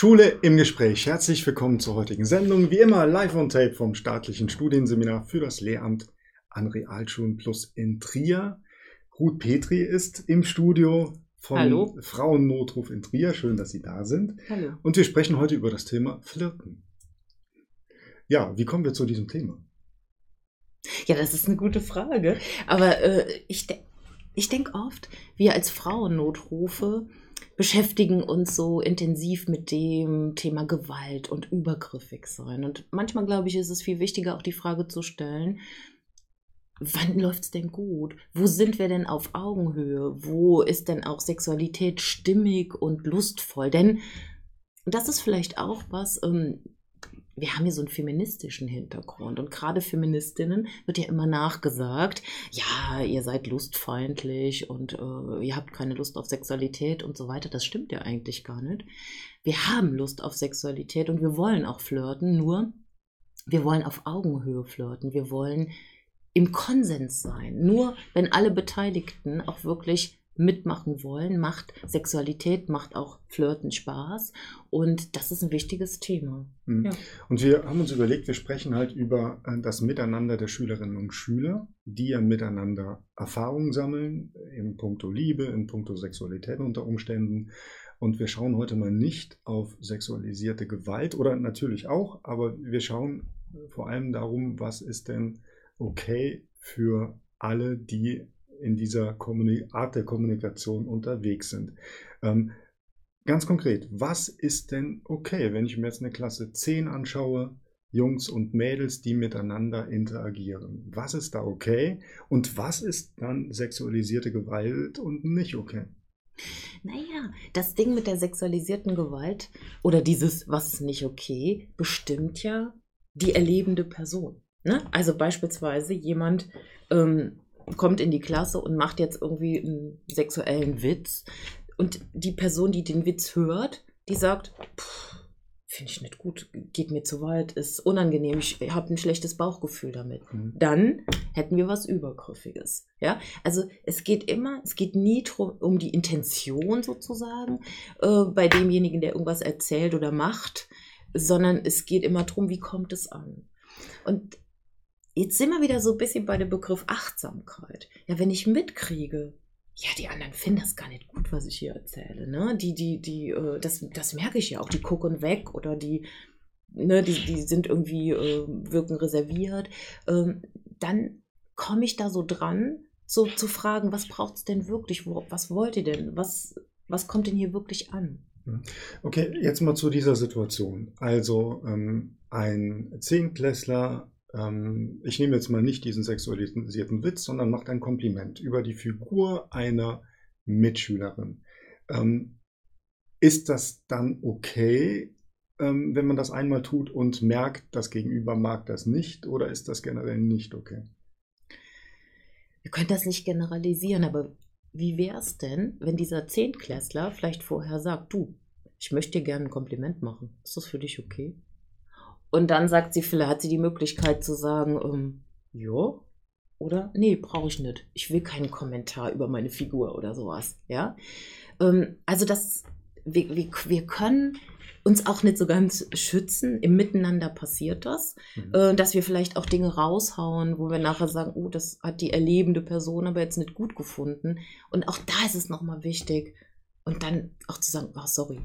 Schule im Gespräch. Herzlich willkommen zur heutigen Sendung. Wie immer live on tape vom staatlichen Studienseminar für das Lehramt an Realschulen Plus in Trier. Ruth Petri ist im Studio vom Hallo. Frauennotruf in Trier. Schön, dass Sie da sind. Hallo. Und wir sprechen heute über das Thema Flirten. Ja, wie kommen wir zu diesem Thema? Ja, das ist eine gute Frage. Aber äh, ich, de ich denke oft, wir als Frauennotrufe beschäftigen uns so intensiv mit dem Thema Gewalt und übergriffig sein. Und manchmal, glaube ich, ist es viel wichtiger, auch die Frage zu stellen, wann läuft es denn gut? Wo sind wir denn auf Augenhöhe? Wo ist denn auch Sexualität stimmig und lustvoll? Denn das ist vielleicht auch was, ähm, wir haben hier so einen feministischen Hintergrund und gerade Feministinnen wird ja immer nachgesagt, ja, ihr seid lustfeindlich und äh, ihr habt keine Lust auf Sexualität und so weiter. Das stimmt ja eigentlich gar nicht. Wir haben Lust auf Sexualität und wir wollen auch flirten, nur wir wollen auf Augenhöhe flirten. Wir wollen im Konsens sein. Nur wenn alle Beteiligten auch wirklich mitmachen wollen, macht Sexualität, macht auch Flirten Spaß. Und das ist ein wichtiges Thema. Mhm. Ja. Und wir haben uns überlegt, wir sprechen halt über äh, das Miteinander der Schülerinnen und Schüler, die ja miteinander Erfahrungen sammeln, in puncto Liebe, in puncto Sexualität unter Umständen. Und wir schauen heute mal nicht auf sexualisierte Gewalt oder natürlich auch, aber wir schauen vor allem darum, was ist denn okay für alle, die in dieser Kommuni Art der Kommunikation unterwegs sind. Ähm, ganz konkret, was ist denn okay, wenn ich mir jetzt eine Klasse 10 anschaue, Jungs und Mädels, die miteinander interagieren? Was ist da okay und was ist dann sexualisierte Gewalt und nicht okay? Naja, das Ding mit der sexualisierten Gewalt oder dieses, was ist nicht okay, bestimmt ja die erlebende Person. Ne? Also beispielsweise jemand ähm, kommt in die Klasse und macht jetzt irgendwie einen sexuellen Witz und die Person, die den Witz hört, die sagt, finde ich nicht gut, geht mir zu weit, ist unangenehm, ich habe ein schlechtes Bauchgefühl damit. Mhm. Dann hätten wir was Übergriffiges. Ja, also es geht immer, es geht nie um die Intention sozusagen äh, bei demjenigen, der irgendwas erzählt oder macht, sondern es geht immer darum, wie kommt es an. Und jetzt sind wir wieder so ein bisschen bei dem Begriff Achtsamkeit. Ja, wenn ich mitkriege, ja, die anderen finden das gar nicht gut, was ich hier erzähle. Ne? Die, die, die, äh, das, das merke ich ja auch. Die gucken weg oder die, ne, die, die sind irgendwie, äh, wirken reserviert. Ähm, dann komme ich da so dran, so zu fragen, was braucht es denn wirklich? Wo, was wollt ihr denn? Was, was kommt denn hier wirklich an? Okay, jetzt mal zu dieser Situation. Also ähm, ein Zehnklässler ähm, ich nehme jetzt mal nicht diesen sexualisierten Witz, sondern macht ein Kompliment über die Figur einer Mitschülerin. Ähm, ist das dann okay, ähm, wenn man das einmal tut und merkt, das Gegenüber mag das nicht, oder ist das generell nicht okay? Wir können das nicht generalisieren, aber wie wäre es denn, wenn dieser Zehntklässler vielleicht vorher sagt, du, ich möchte dir gerne ein Kompliment machen. Ist das für dich okay? Und dann sagt sie, vielleicht hat sie die Möglichkeit zu sagen, ähm, ja, oder nee, brauche ich nicht. Ich will keinen Kommentar über meine Figur oder sowas. Ja, ähm, also das, wir, wir, wir können uns auch nicht so ganz schützen. Im Miteinander passiert das, Mhm. äh, dass wir vielleicht auch Dinge raushauen, wo wir nachher sagen, oh, das hat die erlebende Person aber jetzt nicht gut gefunden. Und auch da ist es nochmal wichtig. Und dann auch zu sagen, oh, sorry,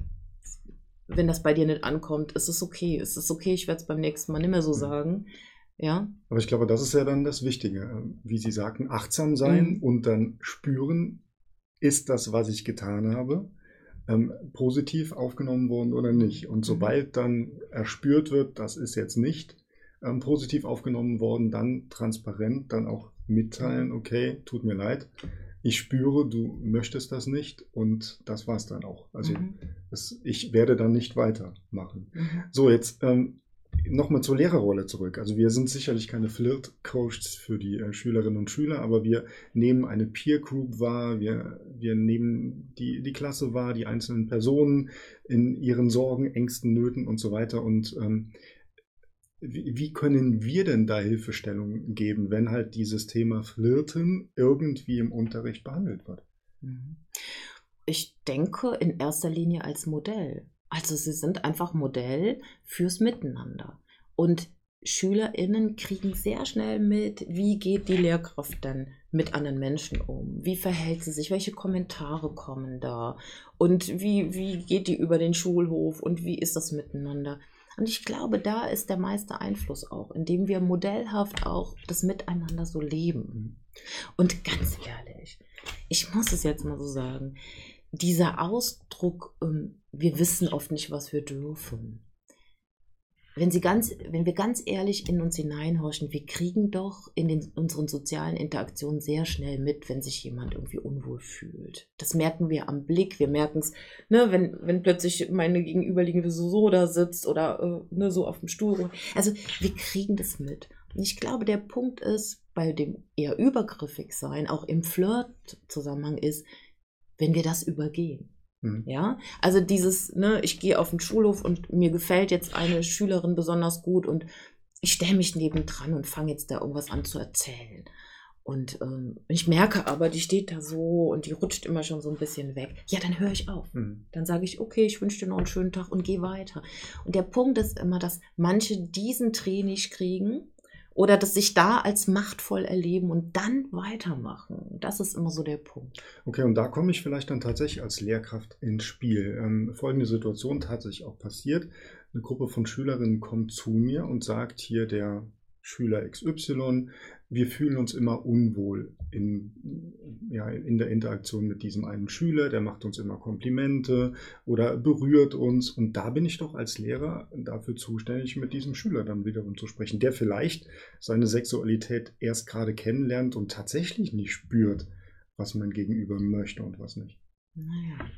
wenn das bei dir nicht ankommt, ist es okay. Ist es okay, ich werde es beim nächsten Mal nicht mehr so Mhm. sagen. Ja, Aber ich glaube, das ist ja dann das Wichtige. Ähm, Wie Sie sagten, achtsam sein Mhm. und dann spüren, ist das, was ich getan habe, ähm, positiv aufgenommen worden oder nicht. Und Mhm. sobald dann erspürt wird, das ist jetzt nicht ähm, positiv aufgenommen worden, dann transparent dann auch mitteilen, okay, tut mir leid, ich spüre, du möchtest das nicht und das war's dann auch. Also Mhm. Das, ich werde dann nicht weitermachen. Mhm. So, jetzt ähm, nochmal zur Lehrerrolle zurück. Also wir sind sicherlich keine Flirt-Coaches für die äh, Schülerinnen und Schüler, aber wir nehmen eine Peer Group wahr, wir, wir nehmen die, die Klasse wahr, die einzelnen Personen in ihren Sorgen, Ängsten, Nöten und so weiter. Und ähm, wie, wie können wir denn da Hilfestellung geben, wenn halt dieses Thema Flirten irgendwie im Unterricht behandelt wird? Mhm. Ich denke in erster Linie als Modell. Also sie sind einfach Modell fürs Miteinander. Und SchülerInnen kriegen sehr schnell mit, wie geht die Lehrkraft denn mit anderen Menschen um? Wie verhält sie sich? Welche Kommentare kommen da? Und wie, wie geht die über den Schulhof? Und wie ist das miteinander? Und ich glaube, da ist der meiste Einfluss auch, indem wir modellhaft auch das Miteinander so leben. Und ganz ehrlich, ich muss es jetzt mal so sagen, dieser Ausdruck, ähm, wir wissen oft nicht, was wir dürfen wenn, sie ganz, wenn wir ganz ehrlich in uns hineinhorchen, wir kriegen doch in den, unseren sozialen Interaktionen sehr schnell mit, wenn sich jemand irgendwie unwohl fühlt. Das merken wir am Blick, wir merken es, ne, wenn, wenn plötzlich meine Gegenüberliegende so, da sitzt oder äh, ne, so auf dem Stuhl. Also wir kriegen das mit. Und ich glaube, der Punkt ist, bei dem eher übergriffig sein, auch im Flirt-Zusammenhang ist, wenn wir das übergehen. Mhm. Ja, also dieses, ne, ich gehe auf den Schulhof und mir gefällt jetzt eine Schülerin besonders gut und ich stelle mich nebendran und fange jetzt da irgendwas an zu erzählen. Und ähm, ich merke aber, die steht da so und die rutscht immer schon so ein bisschen weg. Ja, dann höre ich auf. Mhm. Dann sage ich, okay, ich wünsche dir noch einen schönen Tag und gehe weiter. Und der Punkt ist immer, dass manche diesen Dreh nicht kriegen oder das sich da als machtvoll erleben und dann weitermachen. Das ist immer so der Punkt. Okay, und da komme ich vielleicht dann tatsächlich als Lehrkraft ins Spiel. Ähm, folgende Situation tatsächlich auch passiert. Eine Gruppe von Schülerinnen kommt zu mir und sagt hier der Schüler XY, wir fühlen uns immer unwohl in, ja, in der Interaktion mit diesem einen Schüler, der macht uns immer Komplimente oder berührt uns. Und da bin ich doch als Lehrer dafür zuständig, mit diesem Schüler dann wiederum zu sprechen, der vielleicht seine Sexualität erst gerade kennenlernt und tatsächlich nicht spürt, was man gegenüber möchte und was nicht. Naja,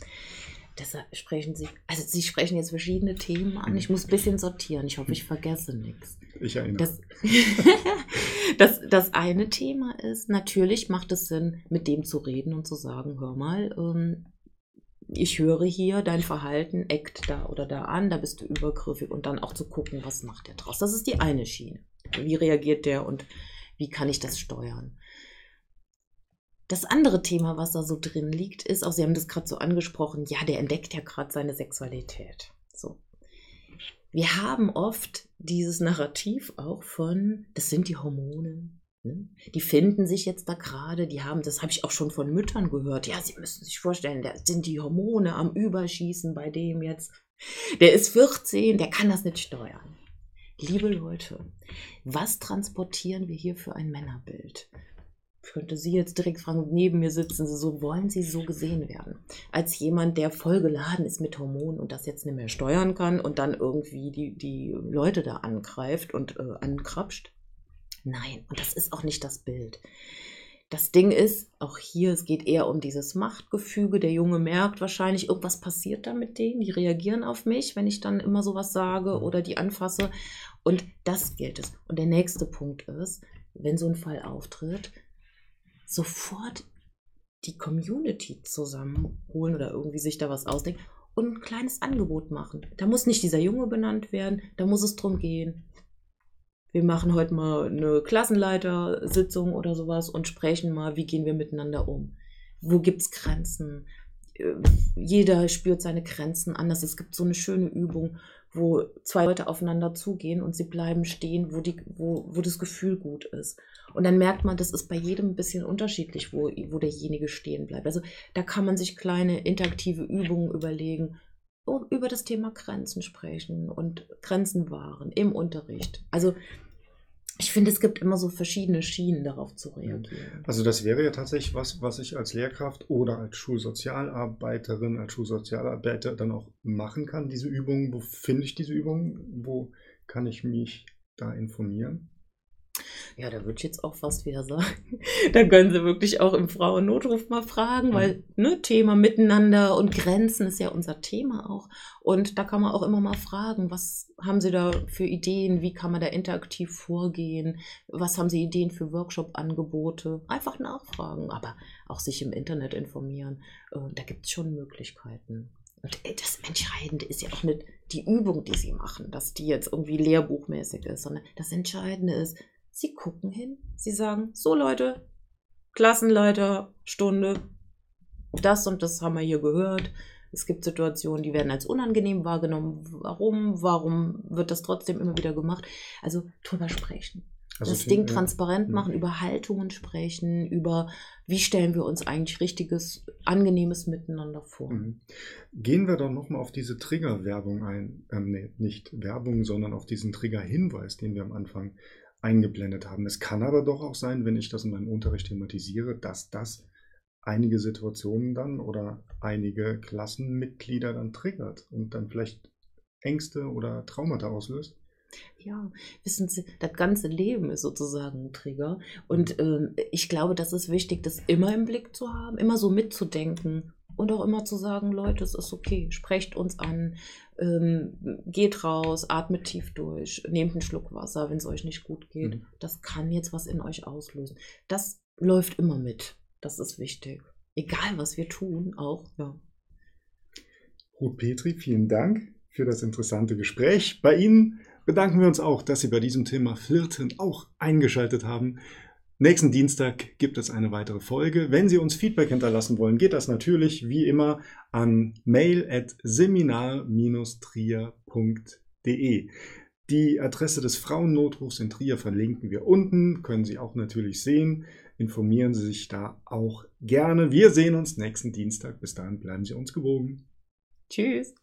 Deshalb sprechen Sie, also Sie sprechen jetzt verschiedene Themen an. Ich muss ein bisschen sortieren. Ich hoffe, ich vergesse nichts. Ich erinnere. Das, das, das eine Thema ist, natürlich macht es Sinn, mit dem zu reden und zu sagen, hör mal, ähm, ich höre hier, dein Verhalten eckt da oder da an, da bist du übergriffig und dann auch zu gucken, was macht der draus. Das ist die eine Schiene. Wie reagiert der und wie kann ich das steuern? Das andere Thema, was da so drin liegt, ist, auch Sie haben das gerade so angesprochen, ja, der entdeckt ja gerade seine Sexualität. So. Wir haben oft dieses Narrativ auch von, das sind die Hormone. Ne? Die finden sich jetzt da gerade, die haben, das habe ich auch schon von Müttern gehört. Ja, sie müssen sich vorstellen, da sind die Hormone am Überschießen bei dem jetzt. Der ist 14, der kann das nicht steuern. Liebe Leute, was transportieren wir hier für ein Männerbild? Könnte Sie jetzt direkt fragen, neben mir sitzen Sie so, wollen Sie so gesehen werden? Als jemand, der vollgeladen ist mit Hormonen und das jetzt nicht mehr steuern kann und dann irgendwie die, die Leute da angreift und äh, ankrapscht? Nein, und das ist auch nicht das Bild. Das Ding ist, auch hier, es geht eher um dieses Machtgefüge. Der Junge merkt wahrscheinlich, irgendwas passiert da mit denen. Die reagieren auf mich, wenn ich dann immer sowas sage oder die anfasse. Und das gilt es. Und der nächste Punkt ist, wenn so ein Fall auftritt, sofort die Community zusammenholen oder irgendwie sich da was ausdenken und ein kleines Angebot machen. Da muss nicht dieser Junge benannt werden, da muss es drum gehen. Wir machen heute mal eine Klassenleitersitzung oder sowas und sprechen mal, wie gehen wir miteinander um. Wo gibt es Grenzen? Äh, jeder spürt seine Grenzen anders. Es gibt so eine schöne Übung, wo zwei Leute aufeinander zugehen und sie bleiben stehen, wo, die, wo, wo das Gefühl gut ist. Und dann merkt man, das ist bei jedem ein bisschen unterschiedlich, wo, wo derjenige stehen bleibt. Also da kann man sich kleine interaktive Übungen überlegen, über das Thema Grenzen sprechen und Grenzen wahren im Unterricht. Also ich finde, es gibt immer so verschiedene Schienen, darauf zu reagieren. Also das wäre ja tatsächlich was, was ich als Lehrkraft oder als Schulsozialarbeiterin, als Schulsozialarbeiter dann auch machen kann, diese Übungen. Wo finde ich diese Übungen? Wo kann ich mich da informieren? Ja, da würde ich jetzt auch fast wieder sagen. da können Sie wirklich auch im Frauennotruf mal fragen, weil ne, Thema Miteinander und Grenzen ist ja unser Thema auch. Und da kann man auch immer mal fragen, was haben Sie da für Ideen? Wie kann man da interaktiv vorgehen? Was haben Sie Ideen für Workshop-Angebote? Einfach nachfragen, aber auch sich im Internet informieren. Äh, da gibt es schon Möglichkeiten. Und äh, das Entscheidende ist ja auch nicht die Übung, die Sie machen, dass die jetzt irgendwie lehrbuchmäßig ist, sondern das Entscheidende ist, Sie gucken hin, Sie sagen, so Leute, Klassenleiter, Stunde, das und das haben wir hier gehört. Es gibt Situationen, die werden als unangenehm wahrgenommen. Warum? Warum wird das trotzdem immer wieder gemacht? Also drüber sprechen. Also das Ding transparent machen, ja. über Haltungen sprechen, über wie stellen wir uns eigentlich richtiges, angenehmes Miteinander vor. Mhm. Gehen wir doch nochmal auf diese Triggerwerbung ein. Ähm, nee, nicht Werbung, sondern auf diesen Triggerhinweis, den wir am Anfang eingeblendet haben. Es kann aber doch auch sein, wenn ich das in meinem Unterricht thematisiere, dass das einige Situationen dann oder einige Klassenmitglieder dann triggert und dann vielleicht Ängste oder Traumata auslöst. Ja, wissen Sie, das ganze Leben ist sozusagen ein Trigger. Und äh, ich glaube, das ist wichtig, das immer im Blick zu haben, immer so mitzudenken und auch immer zu sagen, Leute, es ist okay, sprecht uns an, ähm, geht raus, atmet tief durch, nehmt einen Schluck Wasser, wenn es euch nicht gut geht. Mhm. Das kann jetzt was in euch auslösen. Das läuft immer mit. Das ist wichtig. Egal, was wir tun, auch, ja. Ruth Petri, vielen Dank für das interessante Gespräch. Bei Ihnen bedanken wir uns auch, dass Sie bei diesem Thema Flirten auch eingeschaltet haben. Nächsten Dienstag gibt es eine weitere Folge. Wenn Sie uns Feedback hinterlassen wollen, geht das natürlich wie immer an mail at seminar-trier.de. Die Adresse des Frauennotrufs in Trier verlinken wir unten, können Sie auch natürlich sehen. Informieren Sie sich da auch gerne. Wir sehen uns nächsten Dienstag. Bis dahin bleiben Sie uns gewogen. Tschüss.